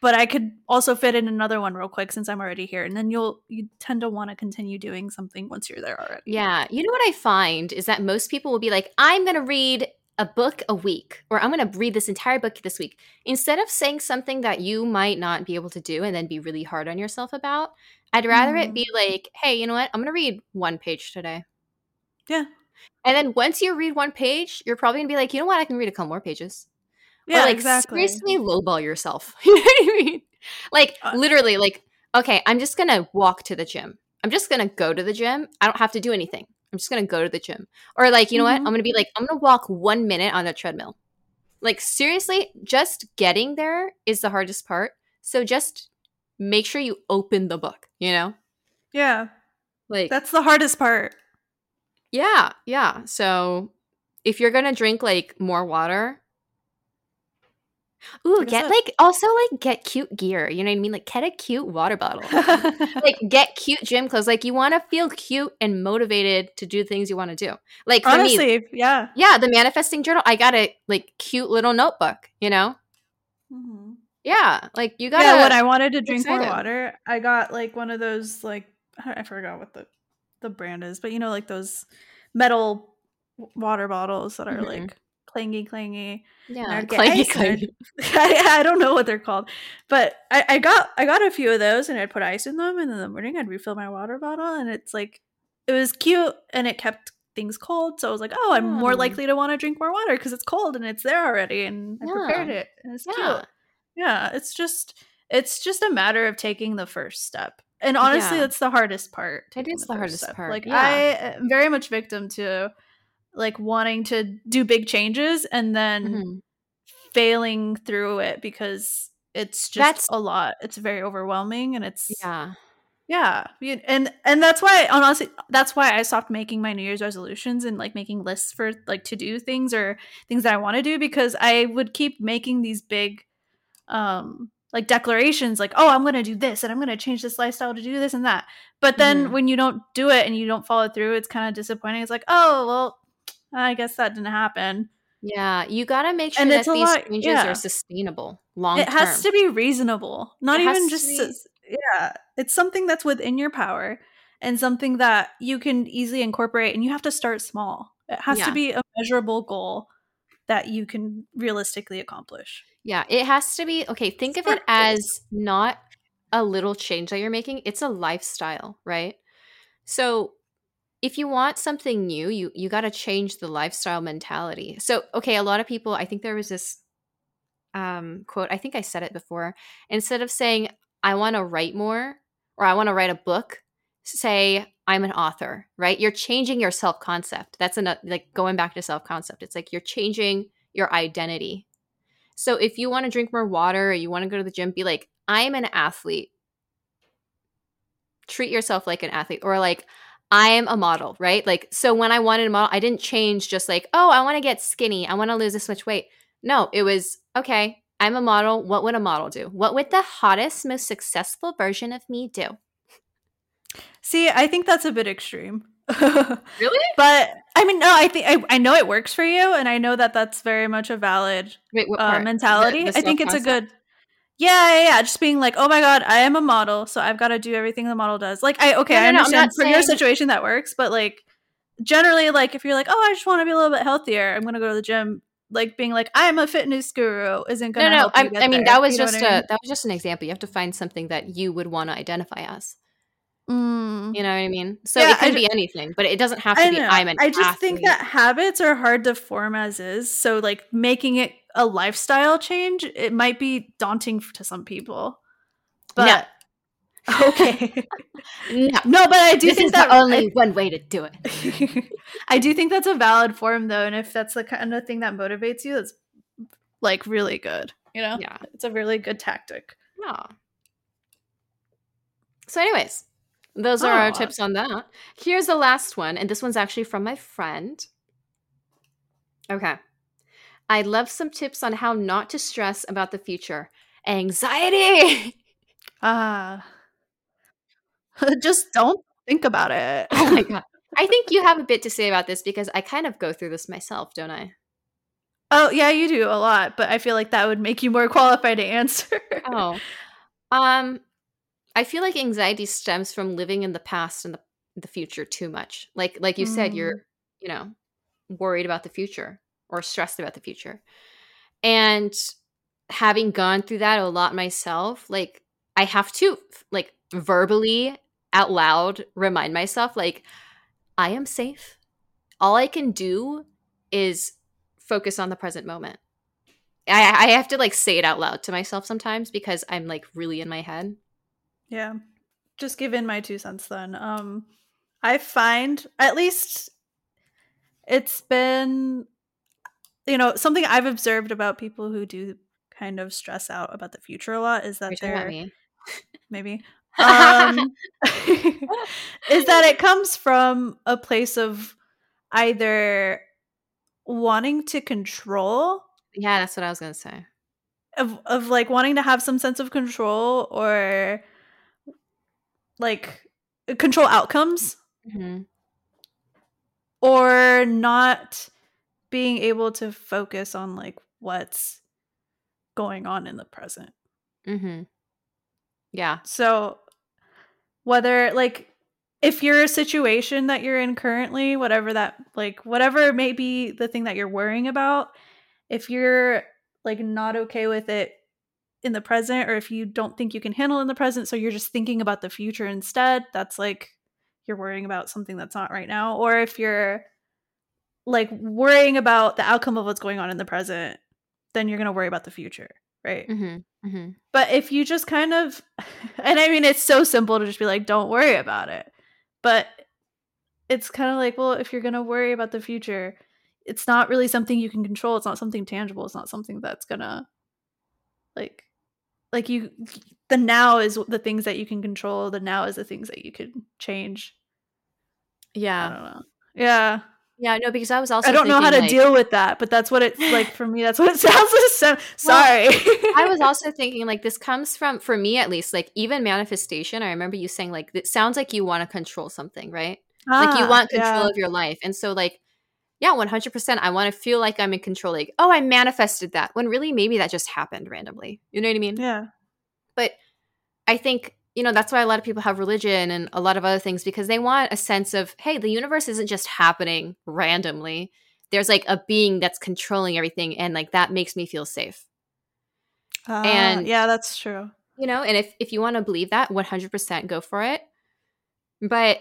but I could also fit in another one real quick since I'm already here." And then you'll you tend to want to continue doing something once you're there already. Yeah. You know what I find is that most people will be like, I'm gonna read a book a week, or I'm gonna read this entire book this week. Instead of saying something that you might not be able to do and then be really hard on yourself about, I'd rather it Mhm. be like, hey, you know what? I'm gonna read one page today. Yeah. And then once you read one page, you're probably gonna be like, you know what? I can read a couple more pages. Yeah, or like exactly. seriously lowball yourself. you know what I mean? Like Uh, literally, like, okay, I'm just gonna walk to the gym. I'm just gonna go to the gym. I don't have to do anything. I'm just gonna go to the gym. Or like, you know what? Mhm. I'm gonna be like, I'm gonna walk one minute on the treadmill. Like seriously, just getting there is the hardest part. So just make sure you open the book, you know? Yeah. Like That's the hardest part. Yeah, yeah. So if you're gonna drink like more water, ooh, get like also like get cute gear. You know what I mean? Like get a cute water bottle. like get cute gym clothes. Like you want to feel cute and motivated to do things you want to do. Like for me, Honestly, yeah. yeah, the manifesting journal. I got a like cute little notebook. You know? Mhm. Yeah, like you got. yeah, when I wanted to drink more water, I got like one of those like I forgot what the the brand is, but you know, like those metal water bottles that are Mhm. like clangy, clangy. yeah, clangy, clangy. I, I don't know what they're called, but I, I got I got a few of those, and I'd put ice in them, and in the morning I'd refill my water bottle, and it's like it was cute, and it kept things cold. So I was like, oh, I'm more likely to want to drink more water because it's cold and it's there already, and I prepared it, and it's Yeah. cute. Yeah, it's just it's just a matter of taking the first step. And honestly, Yeah. that's the hardest part. It taking the hardest step. part, Like yeah. I am very much victim to like wanting to do big changes and then Mhm. failing through it because it's just That's- a lot. It's very overwhelming and it's Yeah. yeah. And and that's why honestly that's why I stopped making my New Year's resolutions and like making lists for like to do things or things that I want to do because I would keep making these big um like declarations like oh I'm going to do this and I'm going to change this lifestyle to do this and that. But then Mhm. when you don't do it and you don't follow through it's kind of disappointing. It's like, "Oh, well, I guess that didn't happen. Yeah, you got to make sure And that these lot- changes yeah. are sustainable long it has to be reasonable not even just be- yeah it's something that's within your power and something that you can easily incorporate and you have to start small it has Yeah. to be a measurable goal that you can realistically accomplish Yeah, it has to be okay. Think of it as not a little change that you're making, it's a lifestyle, right? So if you want something new, you you got to change the lifestyle mentality. So okay, a lot of people, I think there was this um quote, I think I said it before. Instead of saying I want to write more or I want to write a book, say I'm an author, right? You're changing your self-concept. That's another like going back to self-concept. It's like you're changing your identity. So if you want to drink more water or you want to go to the gym, be like, I'm an athlete. Treat yourself like an athlete or like, I am a model, right? Like, so when I wanted a model, I didn't change just like, oh, I want to get skinny. I want to lose this much weight. No, it was, okay, I'm a model. What would a model do? What would the hottest, most successful version of me do? see i think that's a bit extreme Really? but i mean no i think I, I know it works for you and i know that that's very much a valid Wait, uh, mentality. The- the I think it's a good. Yeah, yeah, yeah. Just being like, oh my god, I am a model, so I've got to do everything the model does. Like, I okay, No, no, I no, I'm understand not for your situation that works, but like, generally, like, if you're like, oh, I just want to be a little bit healthier, I'm gonna go to the gym. Like, being like, I'm a fitness guru isn't No, gonna no, help. you I, I mean that was you know just I a mean? that was just an example. You have to find something that you would want to identify as. Mm. You know what I mean? So Yeah, it can I be anything, but it doesn't have I to be. know. I'm an. I just think that habits are hard to form as is. So like making it a lifestyle change, it might be daunting to some people. No. But okay. no. no, but I do this think that only one way to do it. I do think that's a valid form though, and if that's the kind of thing that motivates you, that's like really good. You know? Yeah. It's a really good tactic. Yeah. So, anyways, those are our tips on that. Here's the last one, and this one's actually from my friend. Okay. I'd love some tips on how not to stress about the future. Anxiety. Ah. Just don't think about it. oh my god. I think you have a bit to say about this because I kind of go through this myself, don't I? Oh, yeah, you do a lot, but I feel like that would make you more qualified to answer. Oh. Um I feel like anxiety stems from living in the past and the, the future too much. Like like you said, you're, mm. you know, worried about the future or stressed about the future. And having gone through that a lot myself, like I have to like verbally out loud remind myself like I am safe. All I can do is focus on the present moment. I, I have to like say it out loud to myself sometimes because I'm like really in my head. Yeah. Just give in my two cents then. Um I find at least it's been you know, something I've observed about people who do kind of stress out about the future a lot is that they're maybe um is that it comes from a place of either wanting to control yeah, that's what I was gonna say. of of like wanting to have some sense of control or like control outcomes hmm or not being able to focus on like what's going on in the present. hmm Yeah. So whether like if your situation that you're in currently, whatever that like whatever may be the thing that you're worrying about, if you're like not okay with it in the present or if you don't think you can handle in the present so you're just thinking about the future instead, that's like you're worrying about something that's not right now or if you're like worrying about the outcome of what's going on in the present, then you're going to worry about the future, right? hmm hmm But if you just kind of, and I mean, it's so simple to just be like, don't worry about it. But it's kind of like, well, if you're going to worry about the future, it's not really something you can control. It's not something tangible. It's not something that's going to, like, like you, the now is the things that you can control. The now is the things that you could change. I Yeah. don't know. Yeah. Yeah. No, because I was also I don't know how to like- deal with that, but that's what it's like for me. That's what it sounds like. So- Sorry. I was also thinking like this comes from for me at least like even manifestation. I remember you saying like it sounds like you want to control something, right? like you Ah, want control yeah. of your life and so like yeah, 100%. I want to feel like I'm in control. Like, oh, I manifested that. When really, maybe that just happened randomly. You know what I mean? Yeah. But I think, you know, that's why a lot of people have religion and a lot of other things because they want a sense of, hey, the universe isn't just happening randomly. There's like a being that's controlling everything. And like that makes me feel safe. Uh, And- yeah, that's true. You know, and if, if you want to believe that, 100% go for it. But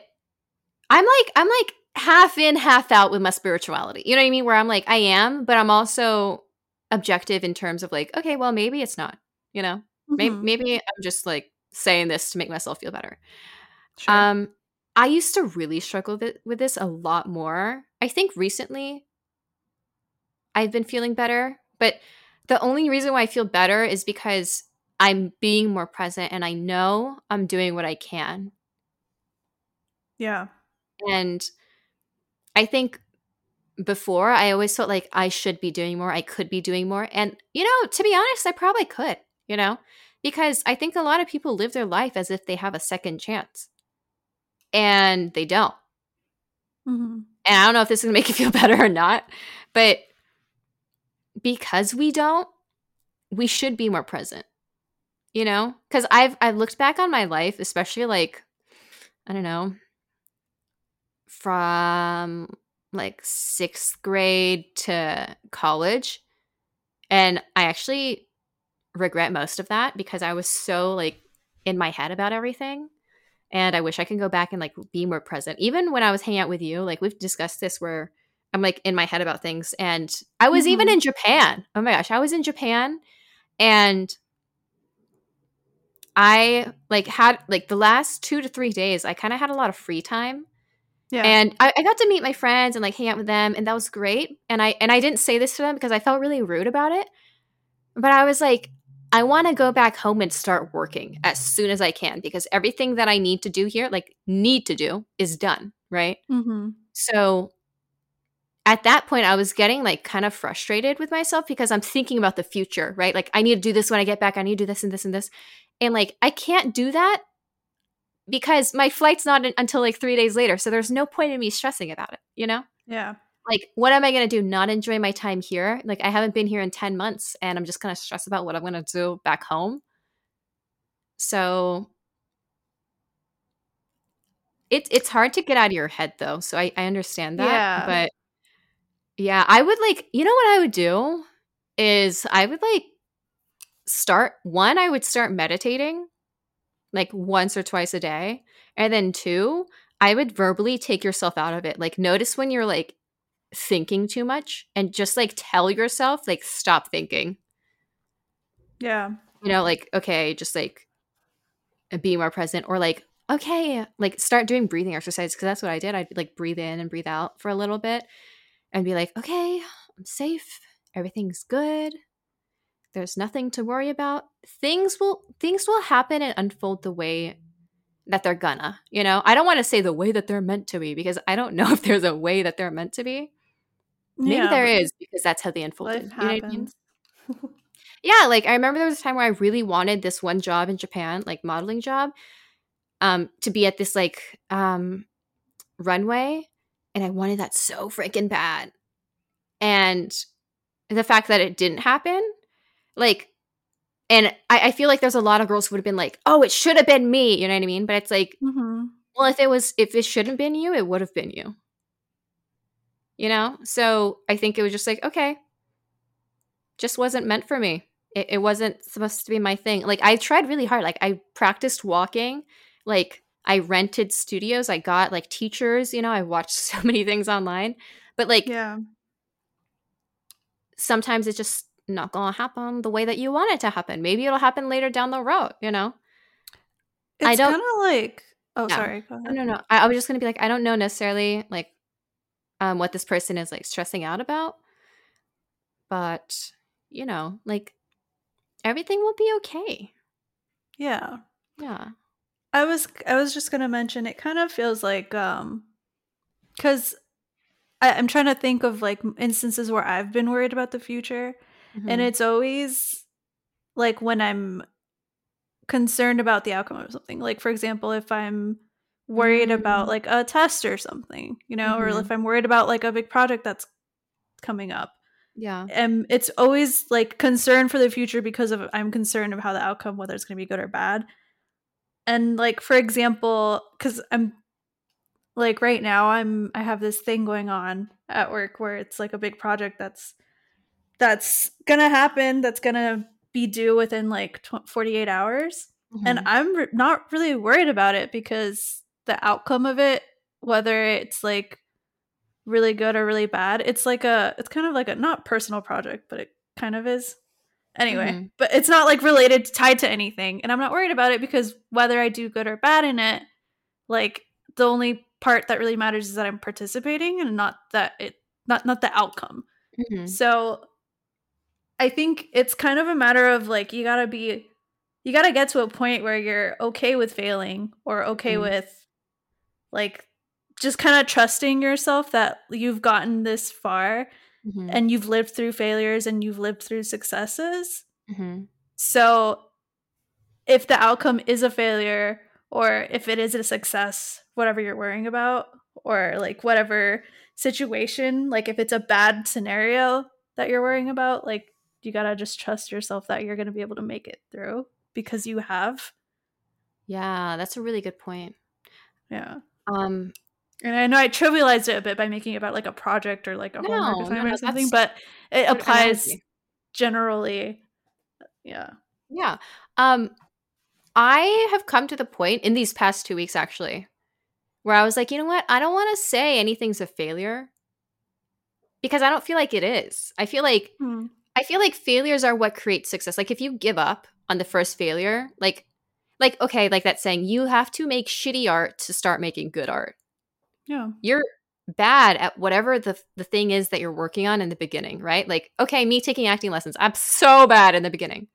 I'm like, I'm like half in, half out with my spirituality. You know what I mean? Where I'm like, I am, but I'm also objective in terms of like, okay, well, maybe it's not, you know? Maybe, Mhm. maybe I'm just like saying this to make myself feel better. Sure. Um, I used to really struggle with, with this a lot more. I think recently I've been feeling better, but the only reason why I feel better is because I'm being more present and I know I'm doing what I can. yeah. And I think before I always felt like I should be doing more, I could be doing more. And, you know, to be honest, I probably could, you know, because I think a lot of people live their life as if they have a second chance and they don't. hmm And I don't know if this is going to make you feel better or not, but because we don't, we should be more present. You know? Cuz I've I've looked back on my life, especially like I don't know, from like 6th grade to college, and I actually regret most of that because I was so like in my head about everything and I wish I could go back and like be more present. Even when I was hanging out with you, like we've discussed this where I'm like in my head about things. And I was even Mhm. in Japan. Oh my gosh, I was in Japan and I like had like the last two to three days, I kind of had a lot of free time. Yeah. And I, I got to meet my friends and like hang out with them, and that was great. And I and I didn't say this to them because I felt really rude about it. But I was like, I want to go back home and start working as soon as I can because everything that I need to do here, like need to do, is done. Right. hmm So at that point, I was getting like kind of frustrated with myself because I'm thinking about the future, right? Like, I need to do this when I get back. I need to do this and this and this. And like, I can't do that because my flight's not in- until like three days later. So there's no point in me stressing about it, you know? Yeah. Like, what am I going to do? Not enjoy my time here? Like, I haven't been here in 10 months and I'm just going to stress about what I'm going to do back home. So it, it's hard to get out of your head though. So I, I understand that. Yeah. But yeah, I would like, you know what I would do is I would like start one, I would start meditating like once or twice a day. And then two, I would verbally take yourself out of it. Like notice when you're like thinking too much and just like tell yourself like stop thinking. Yeah. You know, like okay, just like be more present or like okay, like start doing breathing exercises because that's what I did. I'd like breathe in and breathe out for a little bit and be like, okay, I'm safe. Everything's good. There's nothing to worry about. Things will things will happen and unfold the way that they're gonna. You know, I don't want to say the way that they're meant to be because I don't know if there's a way that they're meant to be. Maybe yeah, there is because that's how they unfolded. Life You know I mean? happens. Yeah, like I remember there was a time where I really wanted this one job in Japan, like modeling job, um, to be at this like um runway, and I wanted that so freaking bad. And the fact that it didn't happen, like, and I, I feel like there's a lot of girls who would have been like, "Oh, it should have been me," you know what I mean? But it's like, hmm well, if it was, if it shouldn't been you, it would have been you. You know? So I think it was just like, okay, just wasn't meant for me. It, it wasn't supposed to be my thing. Like, I tried really hard. Like, I practiced walking. Like, I rented studios. I got like teachers, you know, I watched so many things online. But like, Yeah. sometimes it's just not gonna happen the way that you want it to happen. Maybe it'll happen later down the road, you know? It's I don't- kind of like. Oh, Yeah. sorry. Go No, no, no. I, I was just gonna be like, I don't know necessarily like um what this person is like stressing out about, but you know, like everything will be okay. Yeah. Yeah. I was I was just gonna mention it kind of feels like um because I'm trying to think of like instances where I've been worried about the future and Mhm. it's always like when I'm concerned about the outcome of something. Like for example, if I'm worried about Mm. like a test or something, you know, Mhm. or if I'm worried about like a big project that's coming up. Yeah. And it's always like concern for the future because of I'm concerned of how the outcome, whether it's going to be good or bad. And like for example, because I'm like right now I'm I have this thing going on at work where it's like a big project that's that's gonna happen that's gonna be due within like 48 hours and Mhm. i'm re- not really worried about it because the outcome of it whether it's like really good or really bad it's like a it's kind of like a not personal project but it kind of is anyway Mhm. but it's not like related tied to anything and i'm not worried about it because whether i do good or bad in it like the only part that really matters is that i'm participating and not that it not not the outcome Mhm. so I think it's kind of a matter of like you gotta be you gotta get to a point where you're okay with failing or okay Mhm. with like just kind of trusting yourself that you've gotten this far Mhm. and you've lived through failures and you've lived through successes. Mhm. So if the outcome is a failure or if it is a success, whatever you're worrying about, or like whatever situation, like if it's a bad scenario that you're worrying about, like you gotta just trust yourself that you're gonna be able to make it through because you have. Yeah, that's a really good point. Yeah. Um, And I know I trivialized it a bit by making it about like a project or like a No, homework assignment no, or something, but it applies generally. Yeah. Yeah. Um I have come to the point in these past 2 weeks actually where I was like, "You know what? I don't want to say anything's a failure." Because I don't feel like it is. I feel like Hmm. I feel like failures are what create success. Like if you give up on the first failure, like like okay, like that saying, you have to make shitty art to start making good art. Yeah. You're bad at whatever the the thing is that you're working on in the beginning, right? Like okay, me taking acting lessons. I'm so bad in the beginning.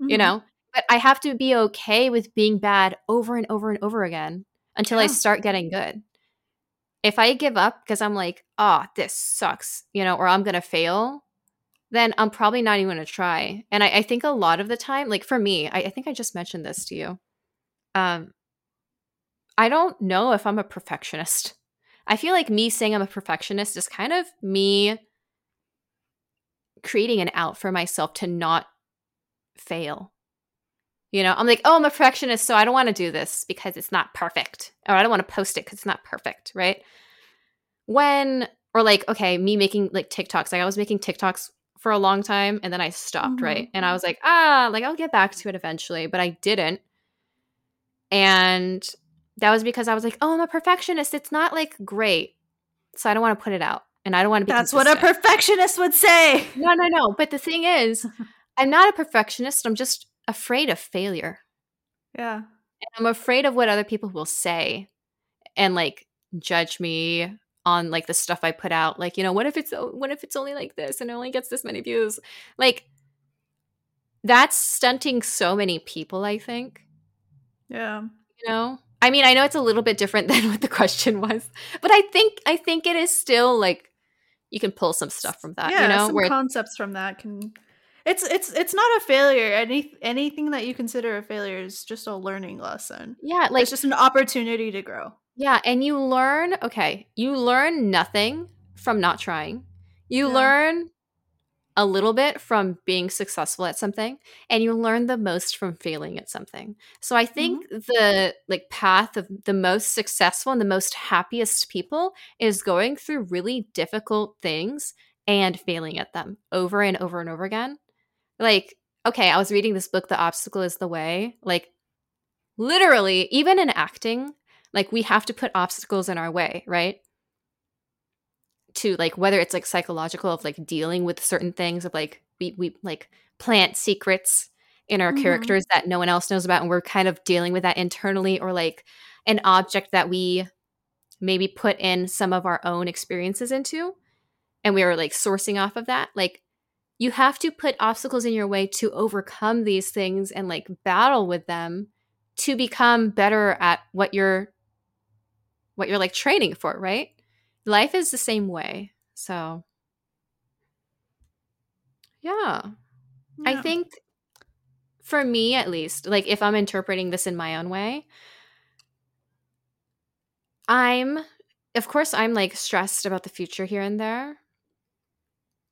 you Mhm. know but i have to be okay with being bad over and over and over again until i start getting good if i give up because i'm like oh this sucks you know or i'm gonna fail then i'm probably not even gonna try and i, I think a lot of the time like for me I, I think i just mentioned this to you um i don't know if i'm a perfectionist i feel like me saying i'm a perfectionist is kind of me creating an out for myself to not fail. You know, I'm like, oh, I'm a perfectionist, so I don't want to do this because it's not perfect. Or I don't want to post it because it's not perfect, right? When, or like, okay, me making like TikToks, like I was making TikToks for a long time and then I stopped, Mhm. right? And I was like, ah, like I'll get back to it eventually, but I didn't. And that was because I was like, oh, I'm a perfectionist. It's not like great. So I don't want to put it out and I don't want to be That's what a perfectionist would say. No, no, no. But the thing is, I'm not a perfectionist. I'm just afraid of failure. Yeah. And I'm afraid of what other people will say and like judge me on like the stuff I put out. Like, you know, what if it's what if it's only like this and it only gets this many views? Like that's stunting so many people, I think. Yeah. You know? I mean, I know it's a little bit different than what the question was, but I think I think it is still like you can pull some stuff from that, yeah, you know, some where concepts from that can it's it's it's not a failure. Any anything that you consider a failure is just a learning lesson. yeah, like it's just an opportunity to grow. Yeah, and you learn, okay, you learn nothing from not trying. You Yeah. learn a little bit from being successful at something, and you learn the most from failing at something. So I mm-hmm. think the like path of the most successful and the most happiest people is going through really difficult things and failing at them over and over and over again. Like, okay, I was reading this book, The Obstacle is the Way. Like, literally, even in acting, like we have to put obstacles in our way right to like whether it's like psychological of like dealing with certain things of like we we like plant secrets in our Mhm. characters that no one else knows about and we're kind of dealing with that internally or like an object that we maybe put in some of our own experiences into and we are like sourcing off of that like you have to put obstacles in your way to overcome these things and like battle with them to become better at what you're what you're like training for, right? Life is the same way. So yeah. I think for me at least, like if I'm interpreting this in my own way, I'm, of course, I'm like stressed about the future here and there.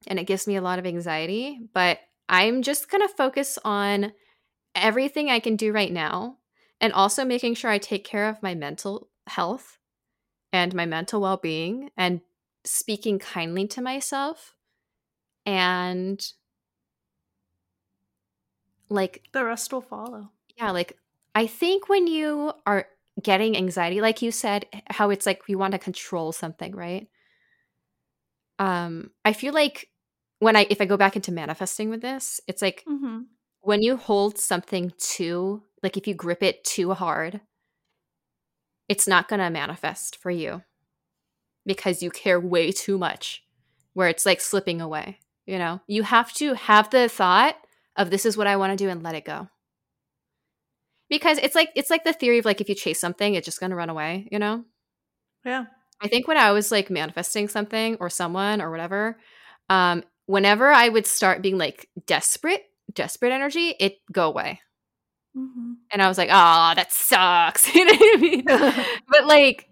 And it gives me a lot of anxiety, but I'm just going to focus on everything I can do right now and also making sure I take care of my mental health and my mental well being and speaking kindly to myself and like The rest will follow. yeah like i think when you are getting anxiety like you said how it's like you want to control something right um i feel like when i if i go back into manifesting with this it's like Mm-hmm. when you hold something too like if you grip it too hard it's not going to manifest for you because you care way too much where it's like slipping away you know you have to have the thought of this is what i want to do and let it go because it's like it's like the theory of like if you chase something it's just going to run away you know Yeah. I think when I was like manifesting something or someone or whatever, um, whenever I would start being like desperate, desperate energy, it go away. Mm-hmm. And I was like, oh, that sucks. you know what I mean? but like,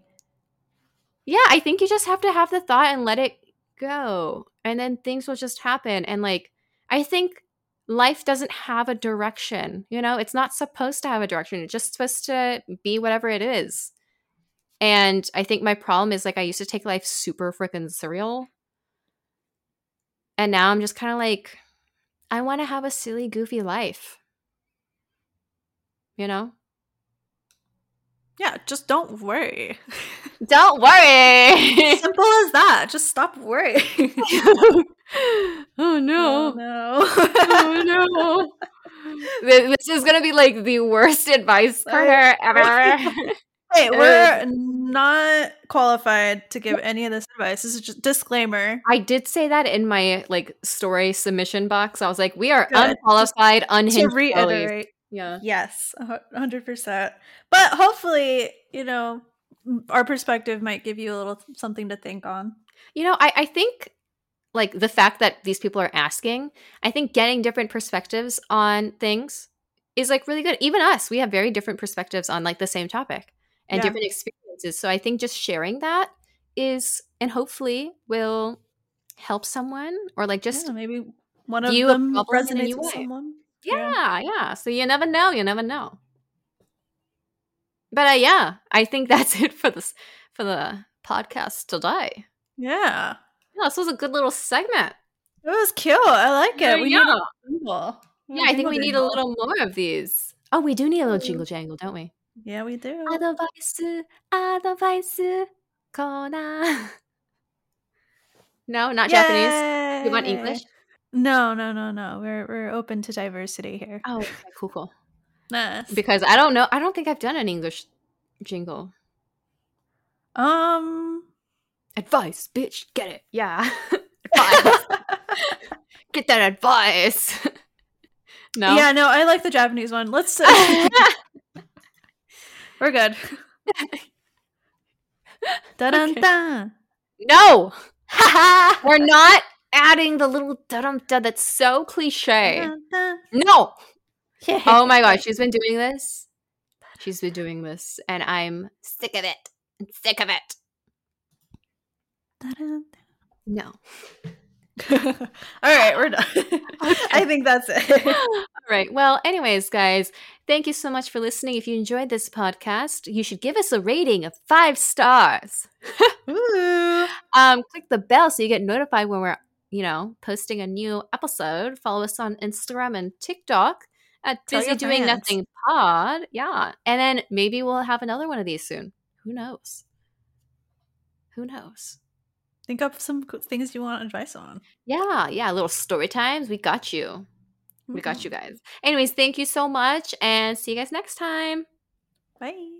yeah, I think you just have to have the thought and let it go. And then things will just happen. And like, I think life doesn't have a direction. You know, it's not supposed to have a direction. It's just supposed to be whatever it is. And I think my problem is like I used to take life super freaking surreal. And now I'm just kind of like, I want to have a silly, goofy life. You know? yeah, just don't worry. Don't worry. Simple as that. Just stop worrying. oh no. Oh no. Oh no. This is gonna be like the worst advice Carter ever. Hey, we're not qualified to give any of this advice. This is just disclaimer. I did say that in my like story submission box. I was like, we are Good. unqualified, unhinged. To reiterate, Yeah. yes, hundred percent. But hopefully, you know, our perspective might give you a little something to think on. You know, I, I think like the fact that these people are asking, I think getting different perspectives on things is like really good. Even us, we have very different perspectives on like the same topic and Yeah. different experiences. So I think just sharing that is and hopefully will help someone or like just Yeah, maybe one of them problem in a resonates with someone. Yeah, yeah. So you never know, you never know. But uh, yeah, I think that's it for this for the podcast today. Yeah, Yeah, this was a good little segment. it was cute. I like Yeah, it. We yeah. need a jingle. Yeah, I think we need a little more of these. Oh, we do need a little jingle jangle, don't we? Yeah, we do. Advice, advice, corner. No, not Japanese. You want English? No, no, no, no. We're we're open to diversity here. Oh, okay, cool, cool. Nice. Because I don't know. I don't think I've done an English jingle. um. Advice, bitch, get it. Yeah. advice. Get that advice. no. Yeah, no, I like the Japanese one. Let's. Uh, we're good. Dun dun Okay. dun. no. We're not adding the little dum dum that's so cliche. No. Oh my gosh, she's been doing this. She's been doing this, and I'm sick of it. I'm sick of it. No. All right, we're done. I think that's it. All right. Well, anyways, guys, thank you so much for listening. If you enjoyed this podcast, you should give us a rating of five stars. Um, click the bell so you get notified when we're, you know, posting a new episode. Follow us on Instagram and TikTok at Tell Busy Doing friends. Nothing Pod. Yeah. And then maybe we'll have another one of these soon. Who knows? Who knows? Think up some things you want advice on. Yeah, yeah, little story times. We got you. We got you guys. Anyways, thank you so much and see you guys next time. Bye.